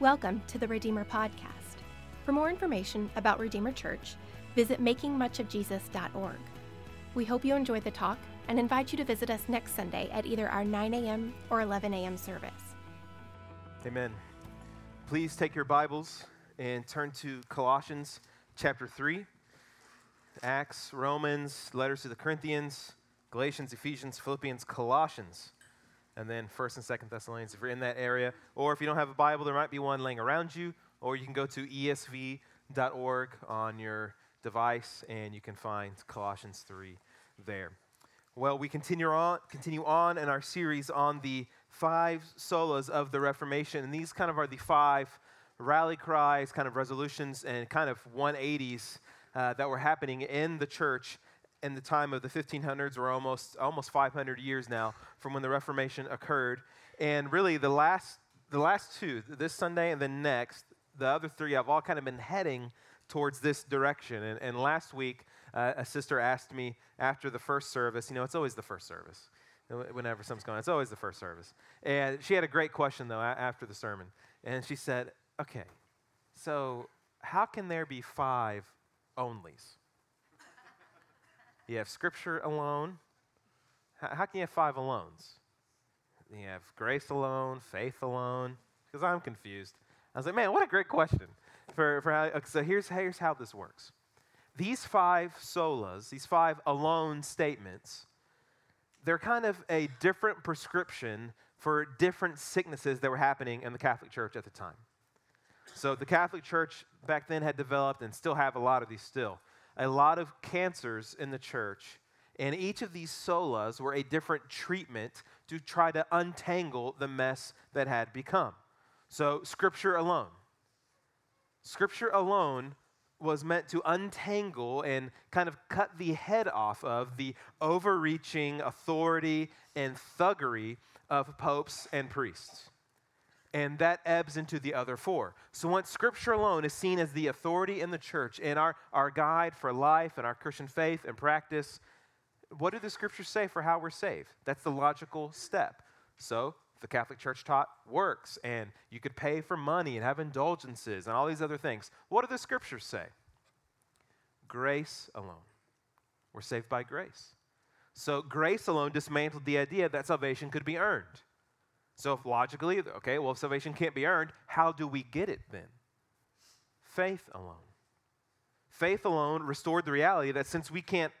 Welcome to the Redeemer Podcast. For more information about Redeemer Church, visit makingmuchofjesus.org. We hope you enjoy the talk and invite you to visit us next Sunday at either our 9 a.m. or 11 a.m. service. Amen. Please take your Bibles and turn to Colossians chapter 3. Acts, Romans, letters to the Corinthians, Galatians, Ephesians, Philippians, Colossians and then First and Second Thessalonians if you're in that area. Or if you don't have a Bible, there might be one laying around you. Or you can go to esv.org on your device, and you can find Colossians 3 there. Well, we continue on, continue on in our series on the five solas of the Reformation, and these kind of are the five rally cries, kind of resolutions, and kind of 180s uh, that were happening in the church in the time of the 1500s or almost almost 500 years now from when the Reformation occurred. And really, the last the last two, this Sunday and the next, the other three have all kind of been heading towards this direction. And, and last week, uh, a sister asked me after the first service. You know, it's always the first service. Whenever something's going on, it's always the first service. And she had a great question though after the sermon, and she said, "Okay, so how can there be five onlys?" You have Scripture alone. How can you have five alones? You have grace alone, faith alone. Because I'm confused. I was like, man, what a great question. For, for how, so here's, here's how this works. These five solas, these five alone statements, they're kind of a different prescription for different sicknesses that were happening in the Catholic Church at the time. So the Catholic Church back then had developed and still have a lot of these still a lot of cancers in the church, and each of these solas were a different treatment to try to untangle the mess that had become. So, Scripture alone. Scripture alone was meant to untangle and kind of cut the head off of the overreaching authority and thuggery of popes and priests and that ebbs into the other four. So once Scripture alone is seen as the authority in the church and our, our guide for life and our Christian faith and practice, what do the Scriptures say for how we're saved? That's the logical step. So the Catholic Church taught works, and you could pay for money and have indulgences and all these other things. What do the Scriptures say? Grace alone. We're saved by grace. So grace alone dismantled the idea that salvation could be earned. So, if logically, okay, well, if salvation can't be earned, how do we get it then? Faith alone. Faith alone restored the reality that since we can't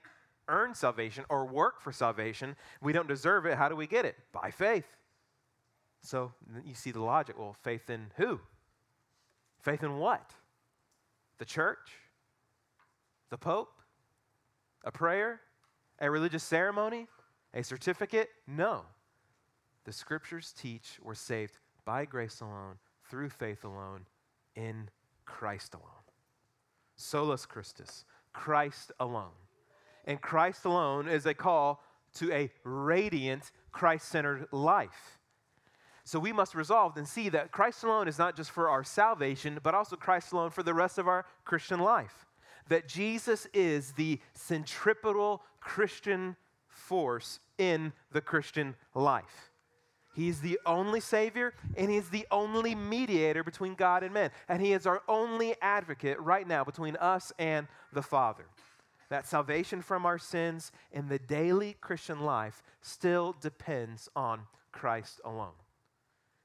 earn salvation or work for salvation, we don't deserve it. How do we get it? By faith. So, you see the logic. Well, faith in who? Faith in what? The church? The Pope? A prayer? A religious ceremony? A certificate? No. The scriptures teach we're saved by grace alone, through faith alone, in Christ alone. Solus Christus, Christ alone. And Christ alone is a call to a radiant, Christ centered life. So we must resolve and see that Christ alone is not just for our salvation, but also Christ alone for the rest of our Christian life. That Jesus is the centripetal Christian force in the Christian life. He's the only Savior, and He's the only mediator between God and men. And He is our only advocate right now between us and the Father. That salvation from our sins in the daily Christian life still depends on Christ alone.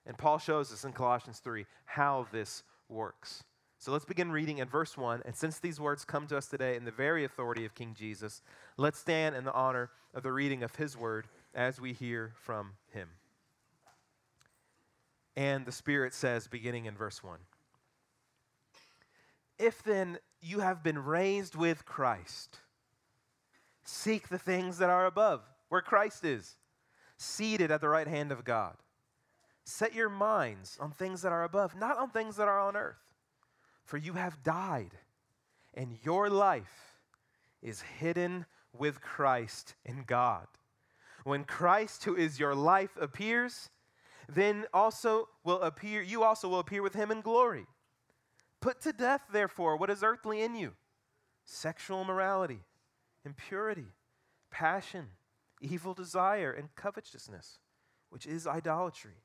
And Paul shows us in Colossians 3 how this works. So let's begin reading in verse 1. And since these words come to us today in the very authority of King Jesus, let's stand in the honor of the reading of his word as we hear from him. And the Spirit says, beginning in verse 1 If then you have been raised with Christ, seek the things that are above, where Christ is, seated at the right hand of God. Set your minds on things that are above, not on things that are on earth. For you have died, and your life is hidden with Christ in God. When Christ, who is your life, appears, then also will appear, you also will appear with him in glory. Put to death, therefore, what is earthly in you sexual immorality, impurity, passion, evil desire, and covetousness, which is idolatry.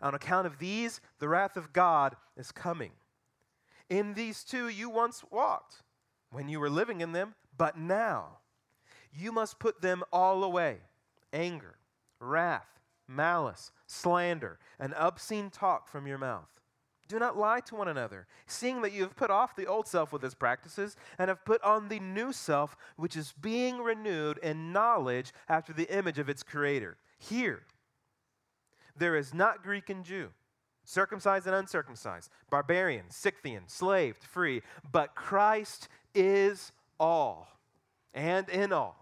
On account of these, the wrath of God is coming. In these two you once walked when you were living in them, but now you must put them all away anger, wrath, malice, slander, and obscene talk from your mouth. Do not lie to one another, seeing that you have put off the old self with its practices and have put on the new self, which is being renewed in knowledge after the image of its creator. Here, there is not Greek and Jew, circumcised and uncircumcised, barbarian, Scythian, slave, free, but Christ is all and in all.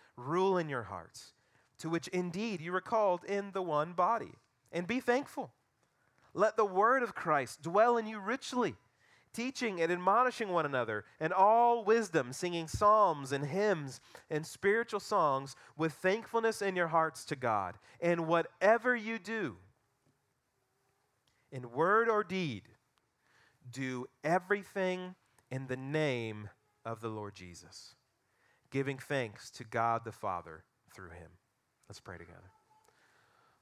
rule in your hearts, to which indeed you were called in the one body. And be thankful. Let the word of Christ dwell in you richly, teaching and admonishing one another in all wisdom, singing psalms and hymns and spiritual songs with thankfulness in your hearts to God. And whatever you do, in word or deed, do everything in the name of the Lord Jesus, giving thanks to God the Father through him. Let's pray together.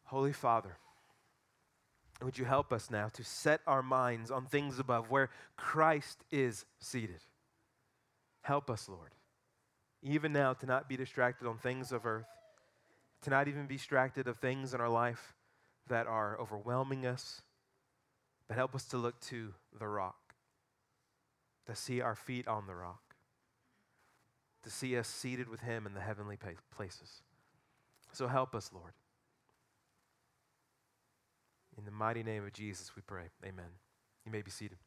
Holy Father, would you help us now to set our minds on things above where Christ is seated? Help us, Lord, even now to not be distracted on things of earth, to not even be distracted of things in our life that are overwhelming us but help us to look to the rock, to see our feet on the rock, to see us seated with Him in the heavenly places. So help us, Lord. In the mighty name of Jesus, we pray. Amen. You may be seated.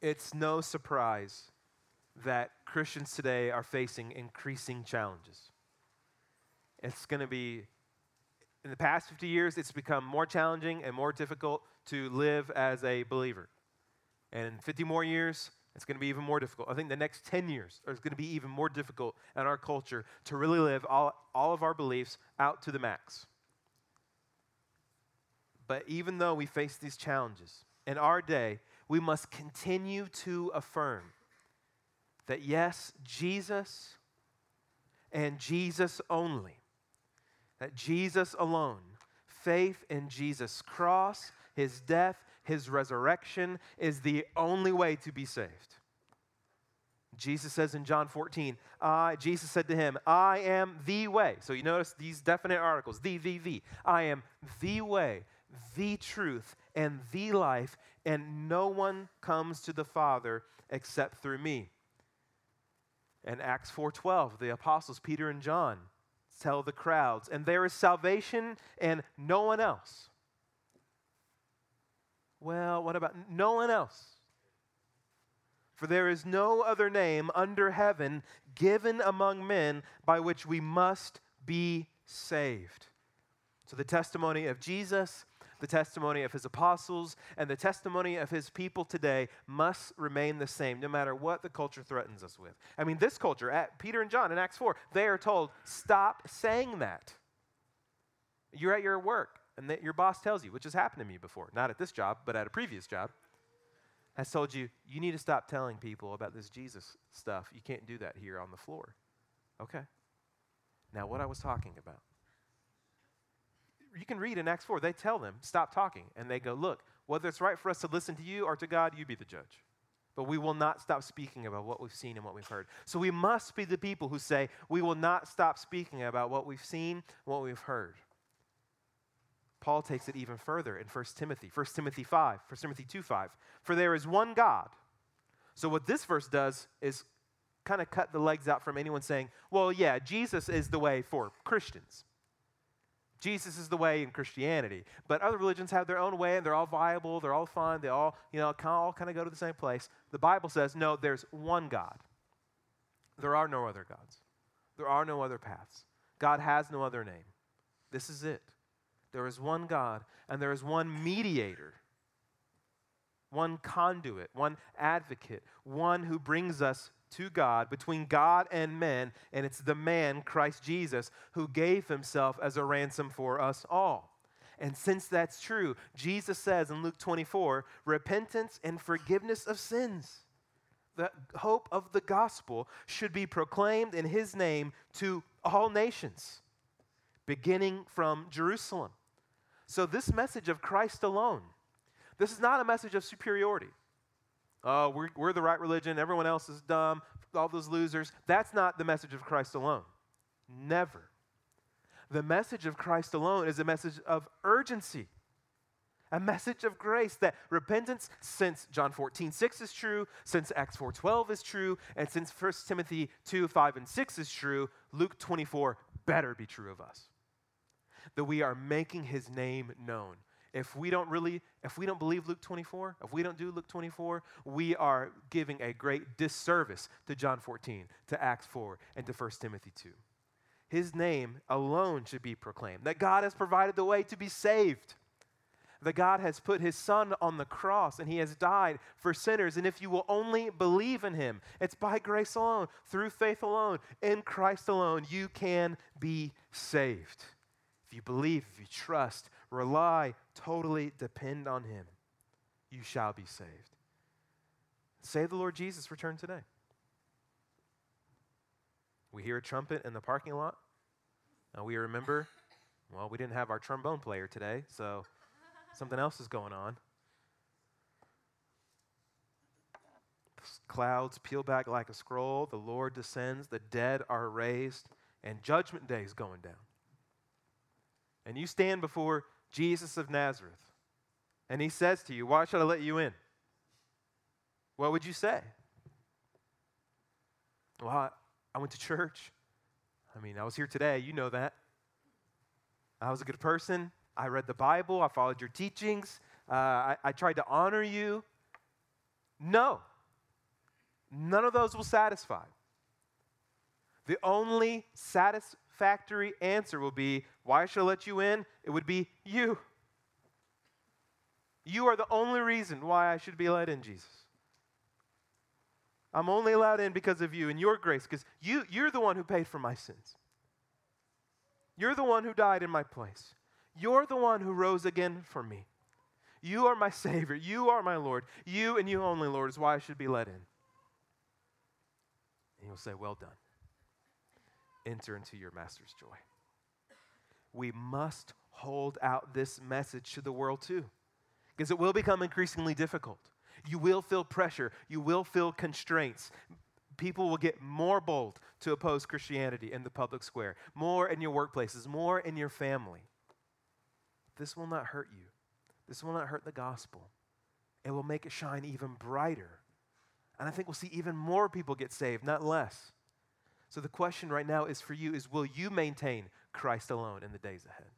It's no surprise that Christians today are facing increasing challenges. It's going to be in the past 50 years, it's become more challenging and more difficult to live as a believer. And in 50 more years, it's going to be even more difficult. I think the next 10 years is going to be even more difficult in our culture to really live all, all of our beliefs out to the max. But even though we face these challenges, in our day, we must continue to affirm that yes, Jesus and Jesus only that Jesus alone, faith in Jesus' cross, his death, his resurrection, is the only way to be saved. Jesus says in John 14, uh, Jesus said to him, I am the way. So you notice these definite articles the, the, the. I am the way, the truth, and the life, and no one comes to the Father except through me. In Acts 4:12, the apostles Peter and John tell the crowds, and there is salvation and no one else. Well, what about no one else? For there is no other name under heaven given among men by which we must be saved. So the testimony of Jesus the testimony of his apostles and the testimony of his people today must remain the same no matter what the culture threatens us with. I mean, this culture, at Peter and John in Acts 4, they are told, stop saying that. You're at your work, and that your boss tells you, which has happened to me before, not at this job, but at a previous job, has told you, you need to stop telling people about this Jesus stuff. You can't do that here on the floor. Okay. Now, what I was talking about you can read in Acts 4, they tell them, stop talking. And they go, look, whether it's right for us to listen to you or to God, you be the judge. But we will not stop speaking about what we've seen and what we've heard. So we must be the people who say, we will not stop speaking about what we've seen, what we've heard. Paul takes it even further in 1 Timothy, 1 Timothy 5, 1 Timothy 2 5. For there is one God. So what this verse does is kind of cut the legs out from anyone saying, well, yeah, Jesus is the way for Christians. Jesus is the way in Christianity. But other religions have their own way and they're all viable, they're all fun, they all, you know, all kind of go to the same place. The Bible says, no, there's one God. There are no other gods. There are no other paths. God has no other name. This is it. There is one God, and there is one mediator, one conduit, one advocate, one who brings us to God, between God and men, and it's the man, Christ Jesus, who gave himself as a ransom for us all. And since that's true, Jesus says in Luke 24 repentance and forgiveness of sins, the hope of the gospel, should be proclaimed in his name to all nations, beginning from Jerusalem. So, this message of Christ alone, this is not a message of superiority. Oh, we're, we're the right religion, everyone else is dumb, all those losers. That's not the message of Christ alone. Never. The message of Christ alone is a message of urgency, a message of grace that repentance, since John 14, 6 is true, since Acts 4, 12 is true, and since 1 Timothy 2, 5, and 6 is true, Luke 24 better be true of us. That we are making his name known if we don't really, if we don't believe Luke 24, if we don't do Luke 24, we are giving a great disservice to John 14, to Acts 4, and to 1 Timothy 2. His name alone should be proclaimed, that God has provided the way to be saved, that God has put his son on the cross and he has died for sinners. And if you will only believe in him, it's by grace alone, through faith alone, in Christ alone, you can be saved. If you believe, if you trust, rely, totally depend on Him, you shall be saved. Say the Lord Jesus return today. We hear a trumpet in the parking lot. and we remember, well, we didn't have our trombone player today, so something else is going on. Clouds peel back like a scroll. The Lord descends. The dead are raised. And judgment day is going down. And you stand before Jesus of Nazareth, and he says to you, Why should I let you in? What would you say? Well, I, I went to church. I mean, I was here today. You know that. I was a good person. I read the Bible. I followed your teachings. Uh, I, I tried to honor you. No. None of those will satisfy. The only satisfactory answer will be why should I let you in? It would be you. You are the only reason why I should be let in, Jesus. I'm only allowed in because of you and your grace, because you, you're the one who paid for my sins. You're the one who died in my place. You're the one who rose again for me. You are my Savior. You are my Lord. You and you only, Lord, is why I should be let in. And he'll say, Well done. Enter into your master's joy we must hold out this message to the world too, because it will become increasingly difficult. You will feel pressure, you will feel constraints. People will get more bold to oppose Christianity in the public square, more in your workplaces, more in your family. This will not hurt you. This will not hurt the gospel. It will make it shine even brighter. And I think we'll see even more people get saved, not less. So the question right now is for you is will you maintain Christ alone in the days ahead?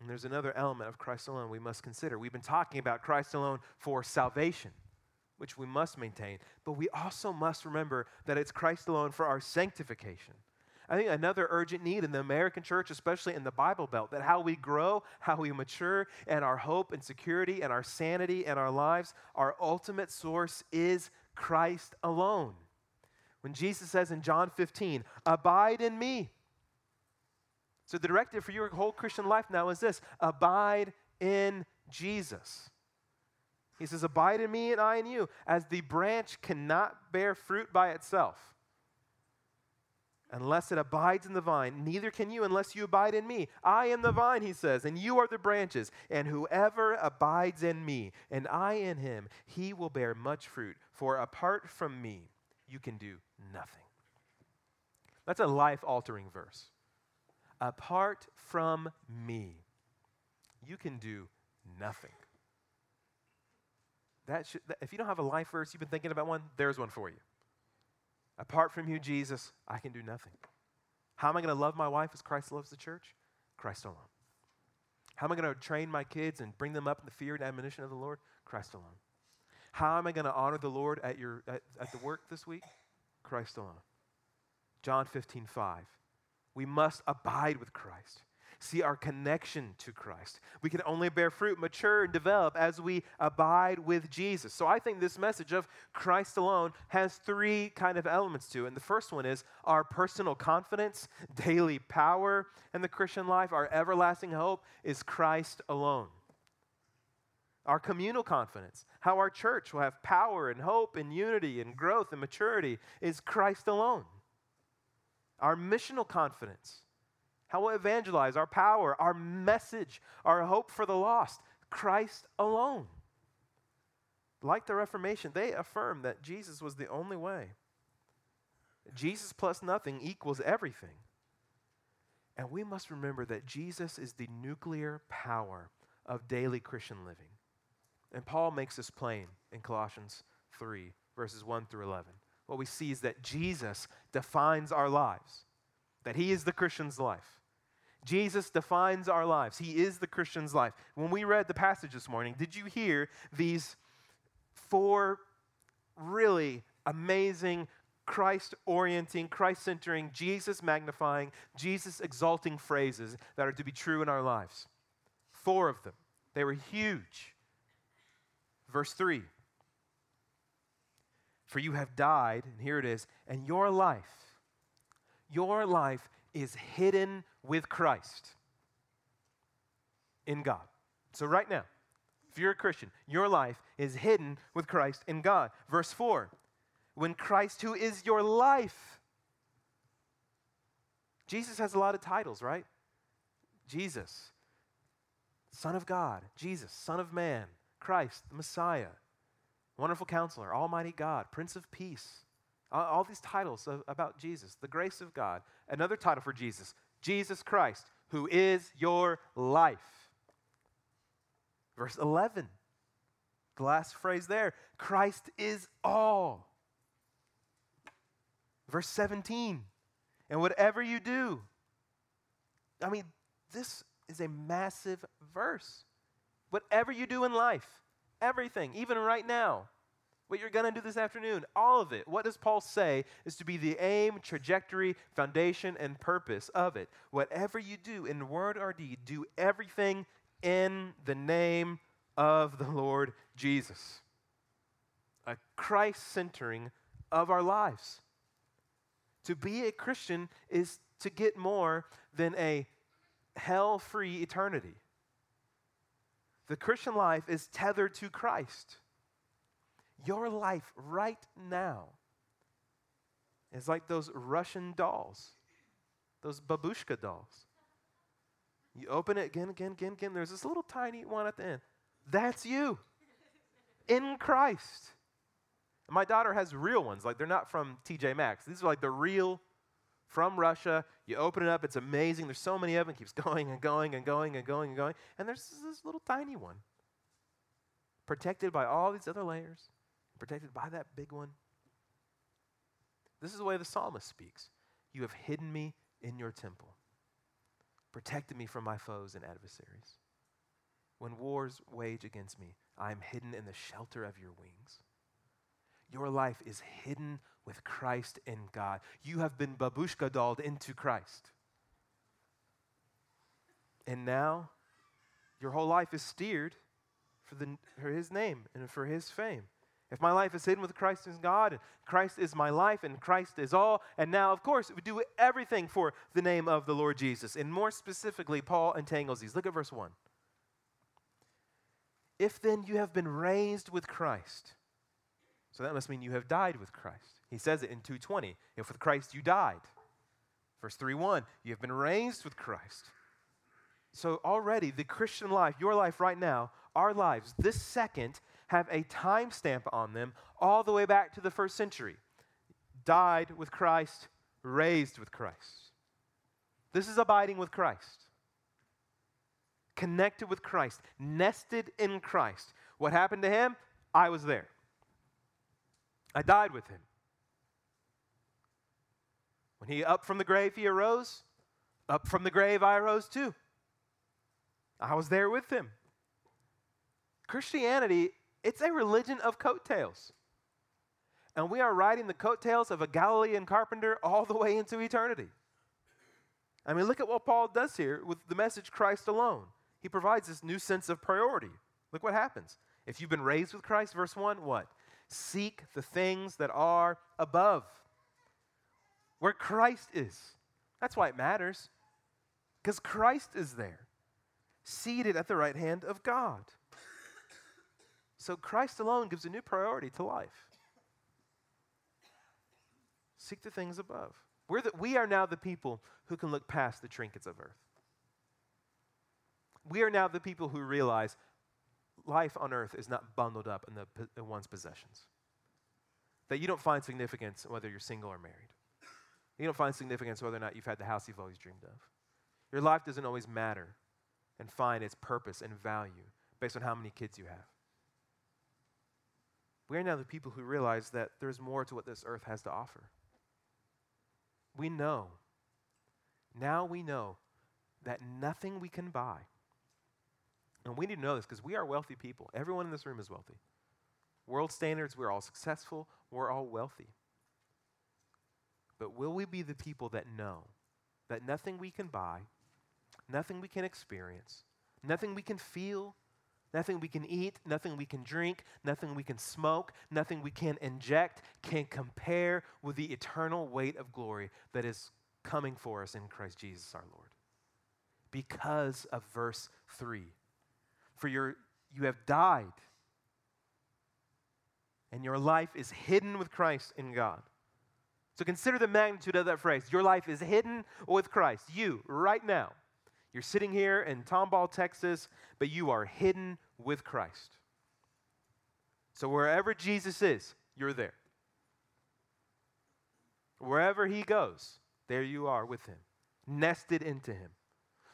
And there's another element of Christ alone we must consider. We've been talking about Christ alone for salvation, which we must maintain, but we also must remember that it's Christ alone for our sanctification. I think another urgent need in the American church, especially in the Bible Belt, that how we grow, how we mature, and our hope and security and our sanity and our lives, our ultimate source is Christ alone. When Jesus says in John 15, Abide in me. So the directive for your whole Christian life now is this abide in Jesus. He says, Abide in me and I in you, as the branch cannot bear fruit by itself unless it abides in the vine. Neither can you unless you abide in me. I am the vine, he says, and you are the branches. And whoever abides in me and I in him, he will bear much fruit. For apart from me, you can do nothing. That's a life altering verse. Apart from me, you can do nothing. That should, if you don't have a life verse, you've been thinking about one, there's one for you. Apart from you, Jesus, I can do nothing. How am I going to love my wife as Christ loves the church? Christ alone. How am I going to train my kids and bring them up in the fear and admonition of the Lord? Christ alone. How am I going to honor the Lord at, your, at, at the work this week? Christ alone. John 15, 5. we must abide with Christ see our connection to Christ. We can only bear fruit, mature, and develop as we abide with Jesus. So I think this message of Christ alone has three kind of elements to it. And the first one is our personal confidence, daily power in the Christian life, our everlasting hope is Christ alone. Our communal confidence, how our church will have power and hope and unity and growth and maturity, is Christ alone. Our missional confidence, how we'll evangelize, our power, our message, our hope for the lost, Christ alone. Like the Reformation, they affirm that Jesus was the only way. Jesus plus nothing equals everything. And we must remember that Jesus is the nuclear power of daily Christian living. And Paul makes this plain in Colossians 3, verses 1 through 11. What we see is that Jesus defines our lives, that he is the Christian's life. Jesus defines our lives. He is the Christian's life. When we read the passage this morning, did you hear these four really amazing, Christ orienting, Christ centering, Jesus magnifying, Jesus exalting phrases that are to be true in our lives? Four of them. They were huge. Verse 3 For you have died, and here it is, and your life, your life is hidden with Christ in God. So, right now, if you're a Christian, your life is hidden with Christ in God. Verse 4 When Christ, who is your life, Jesus has a lot of titles, right? Jesus, Son of God, Jesus, Son of Man, Christ, the Messiah, Wonderful Counselor, Almighty God, Prince of Peace. All these titles about Jesus, the grace of God. Another title for Jesus, Jesus Christ, who is your life. Verse 11, the last phrase there Christ is all. Verse 17, and whatever you do, I mean, this is a massive verse. Whatever you do in life, everything, even right now, what you're going to do this afternoon, all of it. What does Paul say is to be the aim, trajectory, foundation, and purpose of it? Whatever you do in word or deed, do everything in the name of the Lord Jesus. A Christ centering of our lives. To be a Christian is to get more than a hell free eternity. The Christian life is tethered to Christ. Your life right now is like those Russian dolls, those babushka dolls. You open it again, again, again, again. There's this little tiny one at the end. That's you in Christ. my daughter has real ones, like they're not from TJ Maxx. These are like the real from Russia. You open it up, it's amazing. There's so many of them, it keeps going and going and going and going and going. And there's this little tiny one, protected by all these other layers protected by that big one. This is the way the psalmist speaks You have hidden me in your temple, protected me from my foes and adversaries. When wars wage against me, I am hidden in the shelter of your wings. Your life is hidden with Christ in God. You have been babushka dolled into Christ. And now, your whole life is steered for, the, for His name and for His fame. If my life is hidden with Christ in God, and Christ is my life, and Christ is all, and now, of course, we do everything for the name of the Lord Jesus. And more specifically, Paul entangles these. Look at verse 1. If then you have been raised with Christ, so that must mean you have died with Christ. He says it in 220. If with Christ you died. Verse 3 1, you have been raised with Christ. So already, the Christian life, your life right now, our lives, this second, have a time stamp on them all the way back to the first century. Died with Christ, raised with Christ. This is abiding with Christ. Connected with Christ, nested in Christ. What happened to him? I was there. I died with him. When he up from the grave, he arose. Up from the grave, I arose too. I was there with him. Christianity it's a religion of coattails. And we are riding the coattails of a Galilean carpenter all the way into eternity. I mean, look at what Paul does here with the message Christ alone. He provides this new sense of priority. Look what happens. If you've been raised with Christ, verse 1, what? Seek the things that are above, where Christ is. That's why it matters, because Christ is there, seated at the right hand of God. So Christ alone gives a new priority to life. Seek the things above. We're the, we are now the people who can look past the trinkets of earth. We are now the people who realize life on earth is not bundled up in, the, in one's possessions. That you don't find significance whether you're single or married. You don't find significance whether or not you've had the house you've always dreamed of. Your life doesn't always matter and find its purpose and value based on how many kids you have. We are now the people who realize that there's more to what this earth has to offer. We know, now we know that nothing we can buy, and we need to know this because we are wealthy people. Everyone in this room is wealthy. World standards, we're all successful, we're all wealthy. But will we be the people that know that nothing we can buy, nothing we can experience, nothing we can feel, nothing we can eat, nothing we can drink, nothing we can smoke, nothing we can inject can compare with the eternal weight of glory that is coming for us in Christ Jesus our Lord? Because of verse 3. For your, you have died, and your life is hidden with Christ in God. So consider the magnitude of that phrase. Your life is hidden with Christ. You, right now, you're sitting here in Tomball, Texas, but you are hidden with Christ. So wherever Jesus is, you're there. Wherever he goes, there you are with him, nested into him.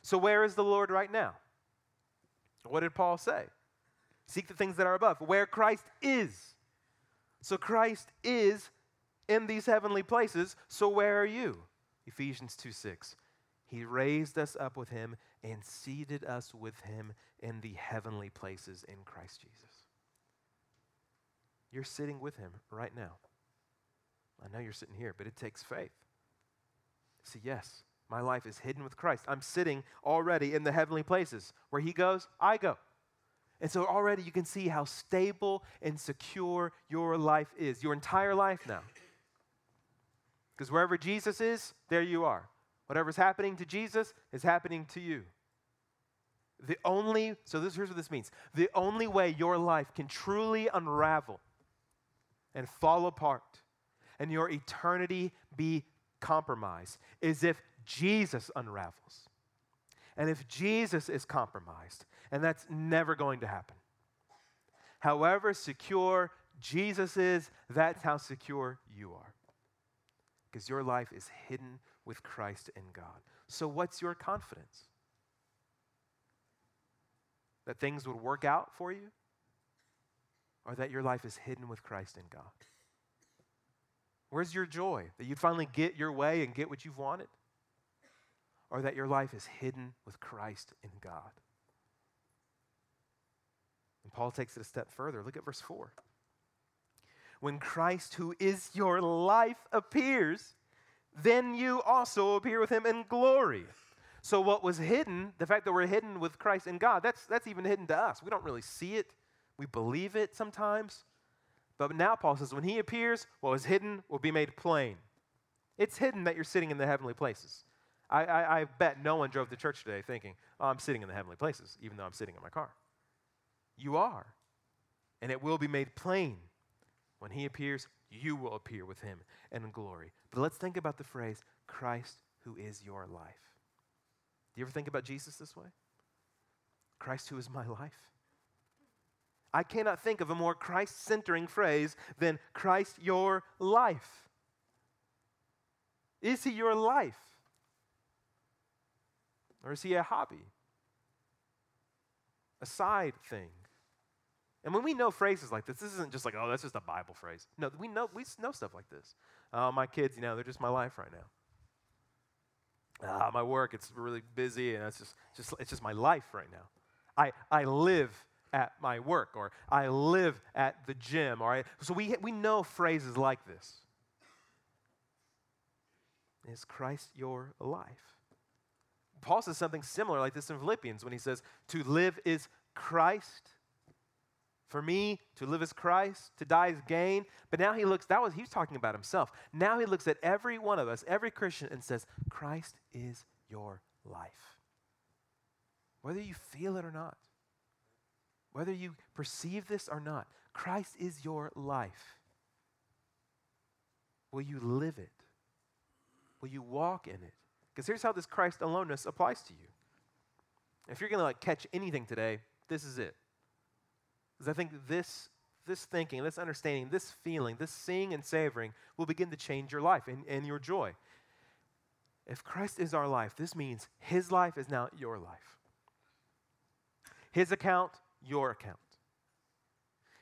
So where is the Lord right now? What did Paul say? Seek the things that are above, where Christ is. So Christ is in these heavenly places, so where are you? Ephesians 2 6. He raised us up with him and seated us with him in the heavenly places in Christ Jesus. You're sitting with him right now. I know you're sitting here, but it takes faith. See, yes, my life is hidden with Christ. I'm sitting already in the heavenly places. Where he goes, I go. And so already you can see how stable and secure your life is, your entire life now. Because wherever Jesus is, there you are. Whatever's happening to Jesus is happening to you. The only, so this, here's what this means the only way your life can truly unravel and fall apart and your eternity be compromised is if Jesus unravels. And if Jesus is compromised, and that's never going to happen. However secure Jesus is, that's how secure you are because your life is hidden with Christ in God. So, what's your confidence? That things would work out for you? Or that your life is hidden with Christ in God? Where's your joy? That you'd finally get your way and get what you've wanted? Or that your life is hidden with Christ in God? And Paul takes it a step further. Look at verse 4 when Christ, who is your life, appears, then you also appear with him in glory. So, what was hidden, the fact that we're hidden with Christ in God, that's, that's even hidden to us. We don't really see it, we believe it sometimes. But now Paul says, when he appears, what was hidden will be made plain. It's hidden that you're sitting in the heavenly places. I, I, I bet no one drove to church today thinking, oh, I'm sitting in the heavenly places, even though I'm sitting in my car. You are. And it will be made plain when he appears, you will appear with him in glory. But let's think about the phrase, Christ who is your life. Do you ever think about Jesus this way? Christ who is my life. I cannot think of a more Christ centering phrase than Christ your life. Is he your life? Or is he a hobby? A side thing? And when we know phrases like this, this isn't just like, oh, that's just a Bible phrase. No, we know, we know stuff like this. Uh, my kids, you know, they're just my life right now. Uh, my work, it's really busy, and it's just, just, it's just my life right now. I, I live at my work, or I live at the gym, or I, so we, we know phrases like this. Is Christ your life? Paul says something similar like this in Philippians when he says, To live is Christ. For me, to live is Christ, to die is gain. But now he looks, that was, he was talking about himself. Now he looks at every one of us, every Christian, and says, Christ is your life. Whether you feel it or not, whether you perceive this or not, Christ is your life. Will you live it? Will you walk in it? Because here's how this Christ aloneness applies to you. If you're going to like catch anything today, this is it. Because I think this, this thinking, this understanding, this feeling, this seeing and savoring will begin to change your life and, and your joy. If Christ is our life, this means his life is now your life. His account, your account.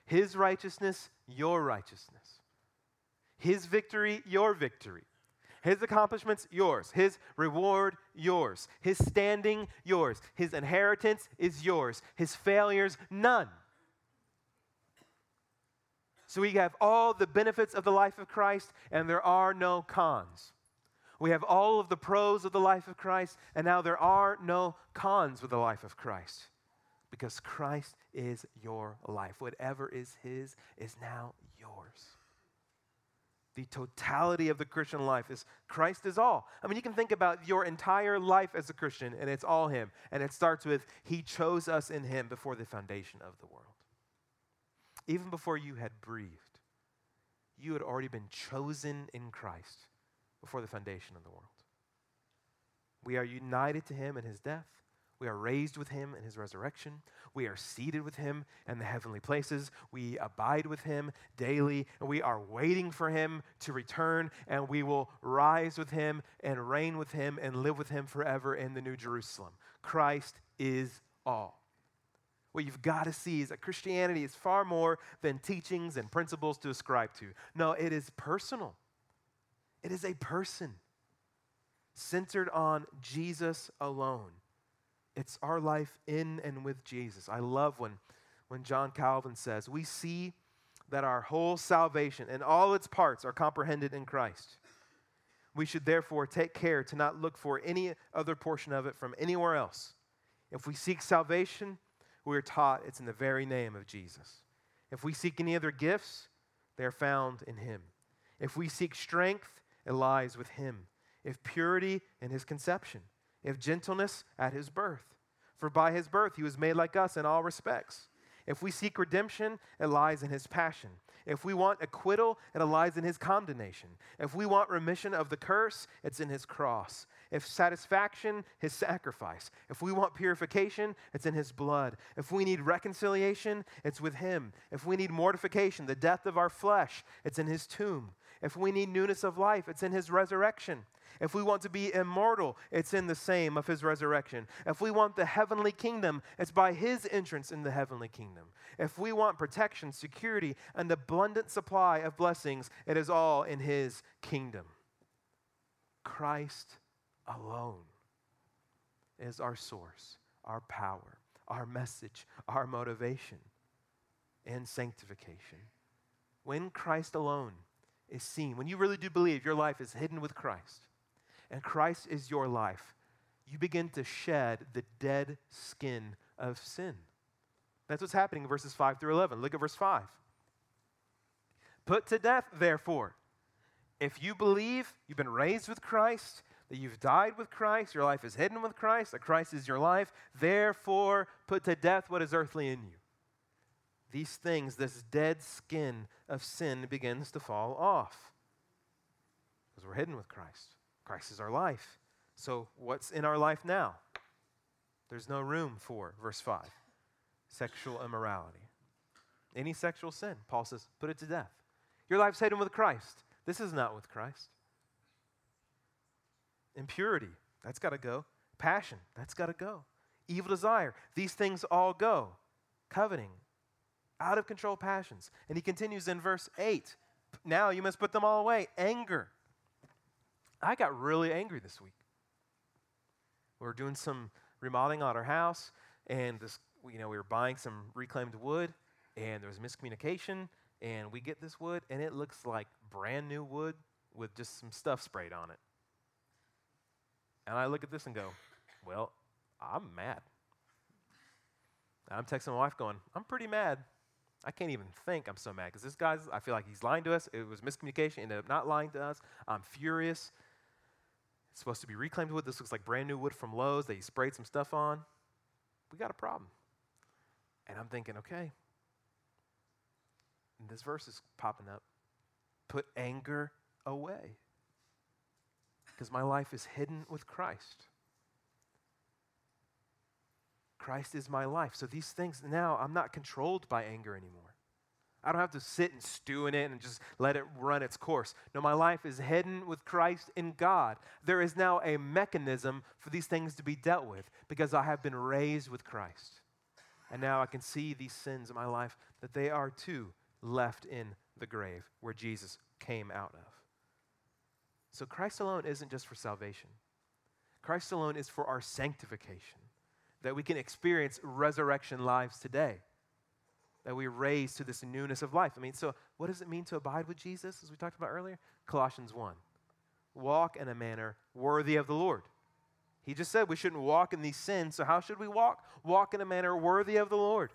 His righteousness, your righteousness. His victory, your victory. His accomplishments, yours. His reward, yours. His standing, yours. His inheritance is yours. His failures, none. So we have all the benefits of the life of Christ, and there are no cons. We have all of the pros of the life of Christ, and now there are no cons with the life of Christ because Christ is your life. Whatever is His is now yours the totality of the Christian life is Christ is all. I mean, you can think about your entire life as a Christian, and it's all Him. And it starts with He chose us in Him before the foundation of the world. Even before you had breathed, you had already been chosen in Christ before the foundation of the world. We are united to Him in His death. We are raised with him in his resurrection. We are seated with him in the heavenly places. We abide with him daily. And we are waiting for him to return. And we will rise with him and reign with him and live with him forever in the New Jerusalem. Christ is all. What you've got to see is that Christianity is far more than teachings and principles to ascribe to. No, it is personal, it is a person centered on Jesus alone. It's our life in and with Jesus. I love when, when John Calvin says, We see that our whole salvation and all its parts are comprehended in Christ. We should therefore take care to not look for any other portion of it from anywhere else. If we seek salvation, we are taught it's in the very name of Jesus. If we seek any other gifts, they are found in Him. If we seek strength, it lies with Him. If purity, in His conception if gentleness at his birth. For by his birth he was made like us in all respects. If we seek redemption, it lies in his passion. If we want acquittal, it lies in his condemnation. If we want remission of the curse, it's in his cross. If satisfaction, his sacrifice. If we want purification, it's in his blood. If we need reconciliation, it's with him. If we need mortification, the death of our flesh, it's in his tomb. If we need newness of life, it's in his resurrection. If we want to be immortal, it's in the same of his resurrection. If we want the heavenly kingdom, it's by his entrance in the heavenly kingdom. If we want protection, security, and abundant supply of blessings, it is all in his kingdom. Christ alone is our source, our power, our message, our motivation, and sanctification. When Christ alone is seen, when you really do believe your life is hidden with Christ, and Christ is your life, you begin to shed the dead skin of sin. That's what's happening in verses 5 through 11. Look at verse 5. Put to death, therefore, if you believe you've been raised with Christ, that you've died with Christ, your life is hidden with Christ, that Christ is your life, therefore put to death what is earthly in you. These things, this dead skin of sin begins to fall off because we're hidden with Christ. Christ is our life. So, what's in our life now? There's no room for, verse 5, sexual immorality. Any sexual sin, Paul says, put it to death. Your life's hidden with Christ. This is not with Christ. Impurity, that's got to go. Passion, that's got to go. Evil desire, these things all go. Coveting, out of control passions. And he continues in verse 8 now you must put them all away. Anger, I got really angry this week. We were doing some remodeling on our house, and this, you know, we were buying some reclaimed wood, and there was miscommunication, and we get this wood, and it looks like brand new wood with just some stuff sprayed on it. And I look at this and go, Well, I'm mad. I'm texting my wife going, I'm pretty mad. I can't even think I'm so mad because this guy's, I feel like he's lying to us. It was miscommunication, ended up not lying to us. I'm furious. It's supposed to be reclaimed wood. This looks like brand new wood from Lowe's that he sprayed some stuff on. We got a problem. And I'm thinking, okay. And this verse is popping up. Put anger away. Because my life is hidden with Christ. Christ is my life. So these things now, I'm not controlled by anger anymore. I don't have to sit and stew in it and just let it run its course. No, my life is hidden with Christ in God. There is now a mechanism for these things to be dealt with because I have been raised with Christ. And now I can see these sins in my life that they are too left in the grave where Jesus came out of. So Christ alone isn't just for salvation, Christ alone is for our sanctification that we can experience resurrection lives today, that we raise to this newness of life. I mean, so what does it mean to abide with Jesus, as we talked about earlier? Colossians 1. Walk in a manner worthy of the Lord. He just said we shouldn't walk in these sins, so how should we walk? Walk in a manner worthy of the Lord,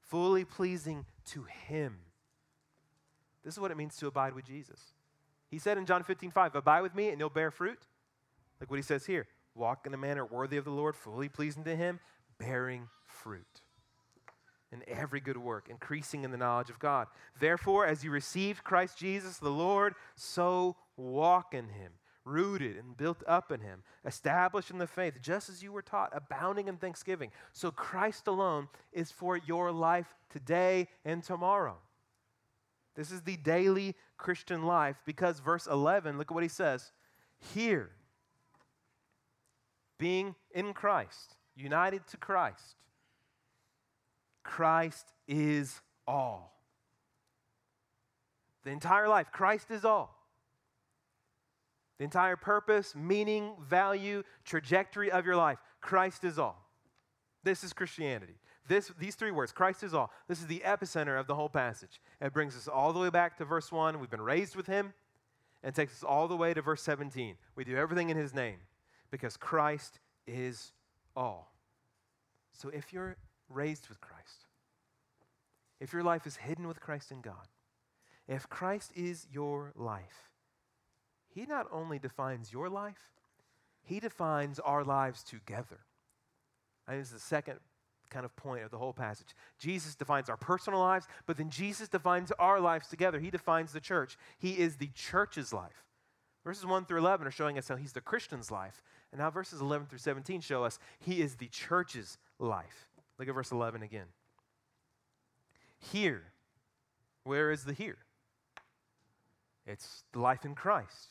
fully pleasing to Him. This is what it means to abide with Jesus. He said in John 15, 5, Abide with me and you'll bear fruit. Like what he says here walk in a manner worthy of the Lord, fully pleasing to Him, bearing fruit in every good work, increasing in the knowledge of God. Therefore, as you received Christ Jesus the Lord, so walk in Him, rooted and built up in Him, established in the faith, just as you were taught, abounding in thanksgiving. So Christ alone is for your life today and tomorrow. This is the daily Christian life because verse 11, look at what he says. Here, being in Christ, united to Christ. Christ is all. The entire life, Christ is all. The entire purpose, meaning, value, trajectory of your life, Christ is all. This is Christianity. This, these three words, Christ is all. This is the epicenter of the whole passage. It brings us all the way back to verse 1. We've been raised with him. And takes us all the way to verse 17. We do everything in his name because Christ is all. So if you're raised with Christ, if your life is hidden with Christ in God, if Christ is your life, He not only defines your life, He defines our lives together. And this is the second kind of point of the whole passage. Jesus defines our personal lives, but then Jesus defines our lives together. He defines the church. He is the church's life. Verses 1 through 11 are showing us how he's the Christian's life. And now verses 11 through 17 show us he is the church's life. Look at verse 11 again. Here, where is the here? It's the life in Christ.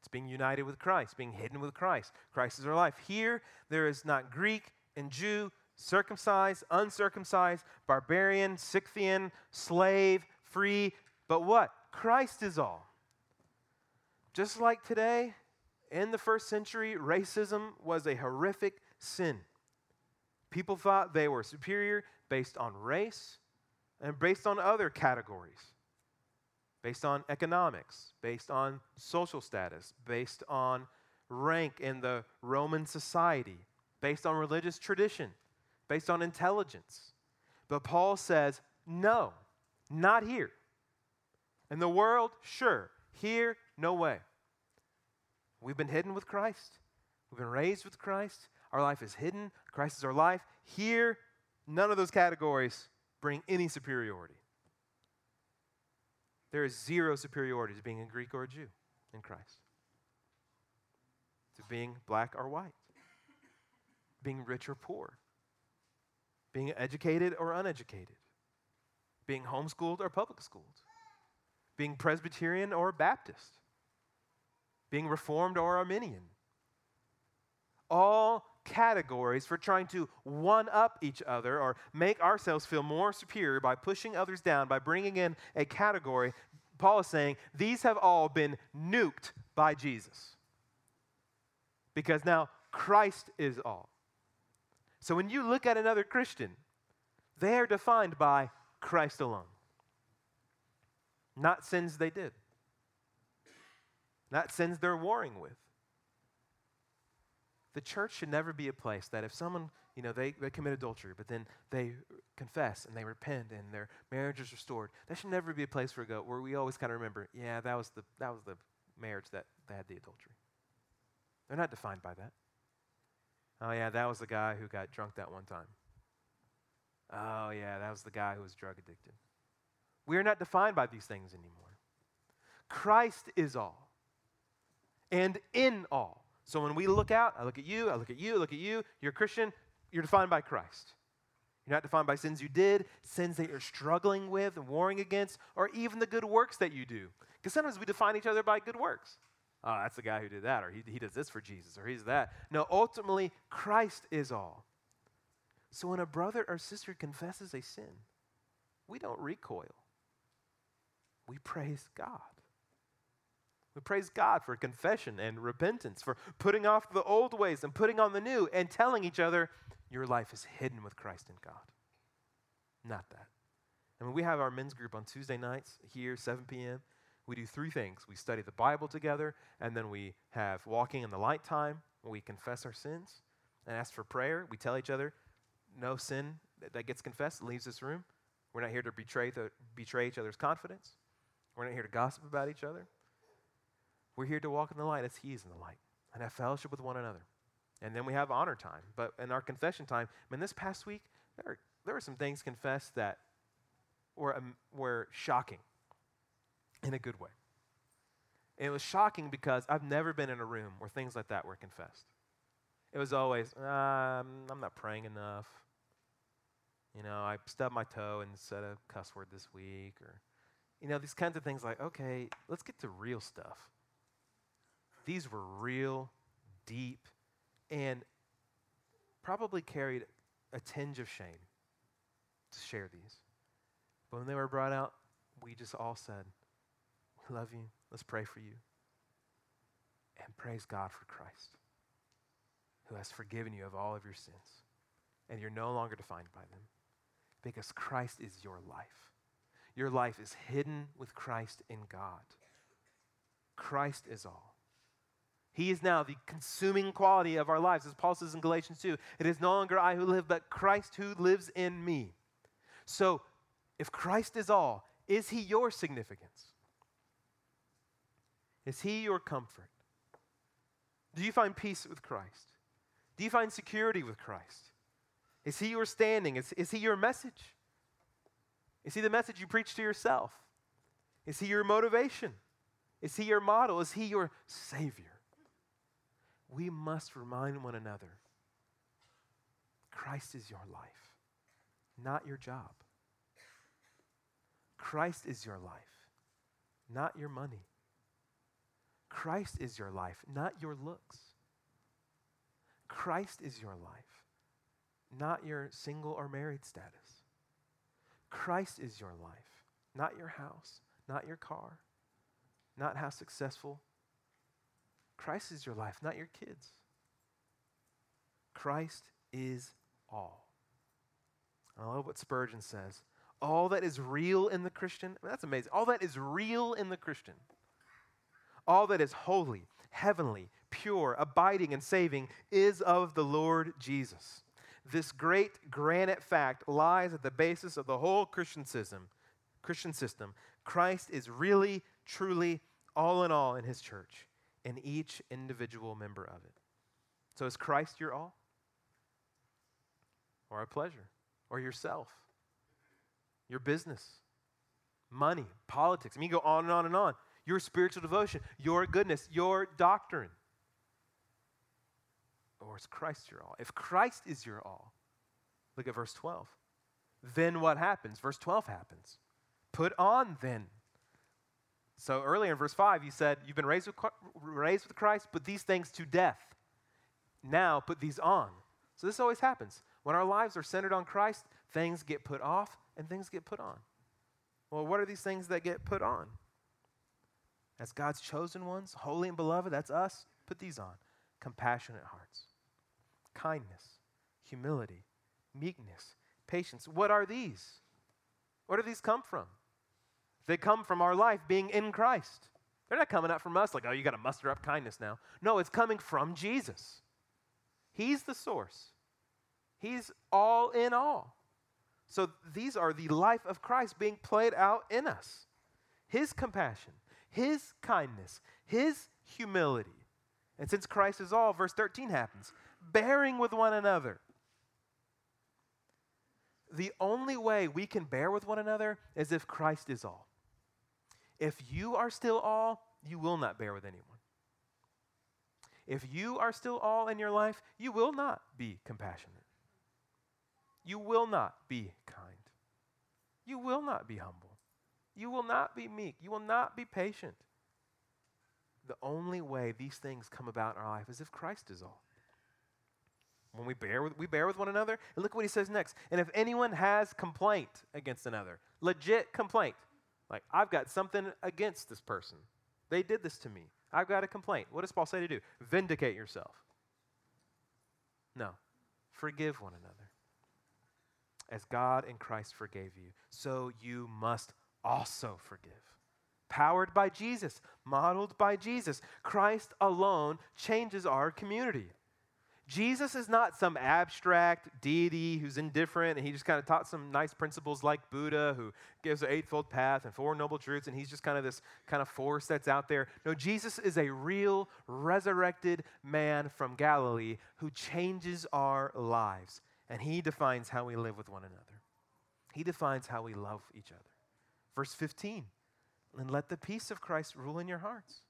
It's being united with Christ, being hidden with Christ. Christ is our life. Here, there is not Greek and Jew, circumcised, uncircumcised, barbarian, Scythian, slave, free, but what? Christ is all. Just like today, in the first century, racism was a horrific sin. People thought they were superior based on race and based on other categories, based on economics, based on social status, based on rank in the Roman society, based on religious tradition, based on intelligence. But Paul says, no, not here. In the world, sure. Here, no way. We've been hidden with Christ. We've been raised with Christ. Our life is hidden. Christ is our life. Here, none of those categories bring any superiority. There is zero superiority to being a Greek or a Jew in Christ, to being black or white, being rich or poor, being educated or uneducated, being homeschooled or public schooled, being Presbyterian or Baptist, being Reformed or Arminian. All categories for trying to one up each other or make ourselves feel more superior by pushing others down, by bringing in a category. Paul is saying these have all been nuked by Jesus. Because now Christ is all. So when you look at another Christian, they are defined by Christ alone, not sins they did not sins they're warring with. the church should never be a place that if someone, you know, they, they commit adultery, but then they confess and they repent and their marriage is restored, that should never be a place where, go, where we always kind of remember, yeah, that was, the, that was the marriage that, that had the adultery. They're not defined by that. Oh, yeah, that was the guy who got drunk that one time. Oh, yeah, that was the guy who was drug addicted. We are not defined by these things anymore. Christ is all and in all. So when we look out, I look at you, I look at you, I look at you, you're a Christian, you're defined by Christ. You're not defined by sins you did, sins that you're struggling with and warring against, or even the good works that you do. Because sometimes we define each other by good works. Oh, that's the guy who did that, or he, he does this for Jesus, or he's that. No, ultimately, Christ is all. So when a brother or sister confesses a sin, we don't recoil. We praise God. We praise God for confession and repentance, for putting off the old ways and putting on the new, and telling each other, your life is hidden with Christ in God. Not that. I mean, we have our men's group on Tuesday nights here, 7 p.m., we do three things. We study the Bible together, and then we have walking in the light time, where we confess our sins and ask for prayer. We tell each other, no sin that gets confessed leaves this room. We're not here to betray, the, betray each other's confidence. We're not here to gossip about each other. We're here to walk in the light as He is in the light and have fellowship with one another. And then we have honor time. But in our confession time, I mean, this past week, there there were some things confessed that were, um, were shocking in a good way. And it was shocking because I've never been in a room where things like that were confessed. It was always, um, I'm not praying enough. You know, I stubbed my toe and said a cuss word this week, or, you know, these kinds of things like, okay, let's get to real stuff. These were real, deep, and probably carried a tinge of shame to share these. But when they were brought out, we just all said, We love you. Let's pray for you. And praise God for Christ, who has forgiven you of all of your sins. And you're no longer defined by them because Christ is your life. Your life is hidden with Christ in God. Christ is all. He is now the consuming quality of our lives. As Paul says in Galatians 2, it is no longer I who live, but Christ who lives in me. So, if Christ is all, is he your significance? Is he your comfort? Do you find peace with Christ? Do you find security with Christ? Is he your standing? Is, is he your message? Is he the message you preach to yourself? Is he your motivation? Is he your model? Is he your Savior? We must remind one another Christ is your life, not your job. Christ is your life, not your money. Christ is your life, not your looks. Christ is your life, not your single or married status. Christ is your life, not your house, not your car, not how successful Christ is your life, not your kids. Christ is all. I love what Spurgeon says. All that is real in the Christian, I mean, that's amazing. All that is real in the Christian, all that is holy, heavenly, pure, abiding, and saving is of the Lord Jesus. This great granite fact lies at the basis of the whole Christian system. Christian system. Christ is really, truly, all in all in his church and each individual member of it. So is Christ your all? Or a pleasure? Or yourself? Your business? Money? Politics? I mean, go on and on and on. Your spiritual devotion, your goodness, your doctrine. Or is Christ your all? If Christ is your all, look at verse 12. Then what happens? Verse 12 happens. Put on then so earlier in verse 5, he said, You've been raised with, raised with Christ, put these things to death. Now put these on. So this always happens. When our lives are centered on Christ, things get put off and things get put on. Well, what are these things that get put on? As God's chosen ones, holy and beloved, that's us, put these on. Compassionate hearts, kindness, humility, meekness, patience. What are these? Where do these come from? They come from our life being in Christ. They're not coming out from us like, oh, you got to muster up kindness now. No, it's coming from Jesus. He's the source, He's all in all. So these are the life of Christ being played out in us His compassion, His kindness, His humility. And since Christ is all, verse 13 happens bearing with one another. The only way we can bear with one another is if Christ is all. If you are still all, you will not bear with anyone. If you are still all in your life, you will not be compassionate. You will not be kind. You will not be humble. You will not be meek. You will not be patient. The only way these things come about in our life is if Christ is all. When we bear with, we bear with one another. And look what he says next. And if anyone has complaint against another, legit complaint, like I've got something against this person. They did this to me. I've got a complaint. What does Paul say to do? Vindicate yourself. No. Forgive one another. As God in Christ forgave you, so you must also forgive. Powered by Jesus, modeled by Jesus, Christ alone changes our community. Jesus is not some abstract deity who's indifferent and he just kind of taught some nice principles like Buddha, who gives the Eightfold Path and Four Noble Truths, and he's just kind of this kind of force that's out there. No, Jesus is a real resurrected man from Galilee who changes our lives, and he defines how we live with one another. He defines how we love each other. Verse 15, and let the peace of Christ rule in your hearts.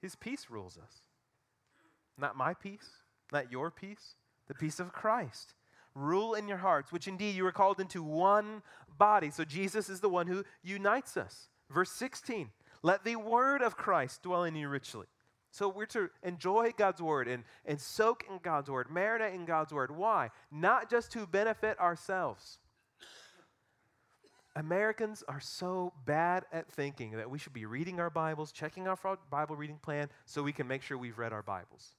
His peace rules us, not my peace not your peace, the peace of Christ. Rule in your hearts, which indeed you are called into one body. So Jesus is the one who unites us. Verse 16 let the word of Christ dwell in you richly. So we're to enjoy God's word and, and soak in God's word, marinate in God's word. Why? Not just to benefit ourselves. Americans are so bad at thinking that we should be reading our Bibles, checking our Bible reading plan so we can make sure we've read our Bibles.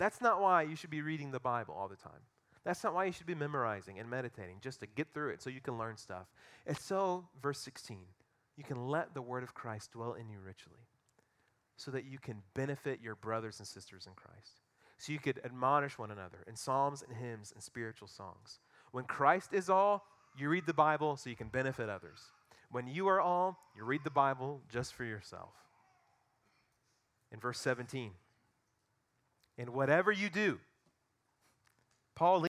That's not why you should be reading the Bible all the time. That's not why you should be memorizing and meditating, just to get through it so you can learn stuff. It's so, verse 16, you can let the word of Christ dwell in you richly so that you can benefit your brothers and sisters in Christ. So you could admonish one another in psalms and hymns and spiritual songs. When Christ is all, you read the Bible so you can benefit others. When you are all, you read the Bible just for yourself. In verse 17, in whatever you do. Paul